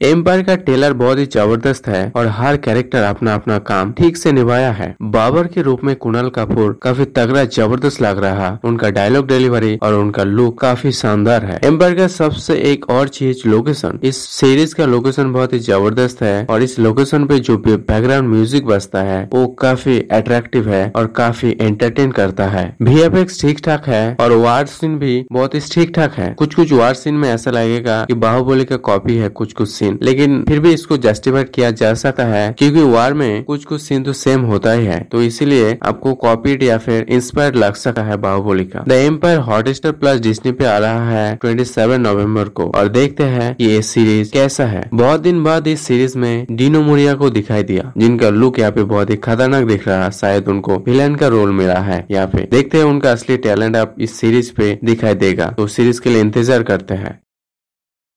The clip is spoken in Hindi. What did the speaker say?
एम्पायर का टेलर बहुत ही ज़बरदस्त है और हर कैरेक्टर अपना अपना काम ठीक से निभाया है। बाबर के रूप में कुणाल कपूर काफ़ी तगड़ा, ज़बरदस्त लग रहा उनका डायलॉग डिलीवरी और उनका लुक काफ़ी शानदार है। एम्पायर का सबसे एक और चीज़ लोकेशन इस सीरीज़ का लोकेशन बहुत ही ज़बरदस्त है और इस लोकेशन पे जो बैकग्राउंड म्यूज़िक बजता है, वो काफ़ी अट्रैक्टिव है और काफ़ी एंटरटेन करता है। वी ठीक ठाक है और वार सीन भी बहुत ही ठीक ठाक है। कुछ कुछ वार सीन में ऐसा लगेगा की बाहुबली का कॉपी है कुछ कुछ सीन सीन लेकिन फिर भी इसको जस्टिफाई किया जा सकता है, क्योंकि वार में कुछ कुछ सीन तो सेम होता ही है। तो इसीलिए आपको कॉपीड या फिर इंस्पायर लग सकता है बाहुबली का। The empire Hotstar plus Disney पे आ रहा है ट्वेंटी सेवन नवंबर को। और देखते हैं कि ये सीरीज़ कैसा है। बहुत दिन बाद इस सीरीज़ में डीनो मुरिया को दिखाई दिया, जिनका लुक यहाँ पे बहुत ही खतरनाक दिख रहा है। शायद उनको विलन का रोल मिला है यहाँ पे। देखते हैं उनका असली टैलेंट आप इस सीरीज़ पे दिखाई देगा। तो सीरीज़ के लिए इंतज़ार करते हैं।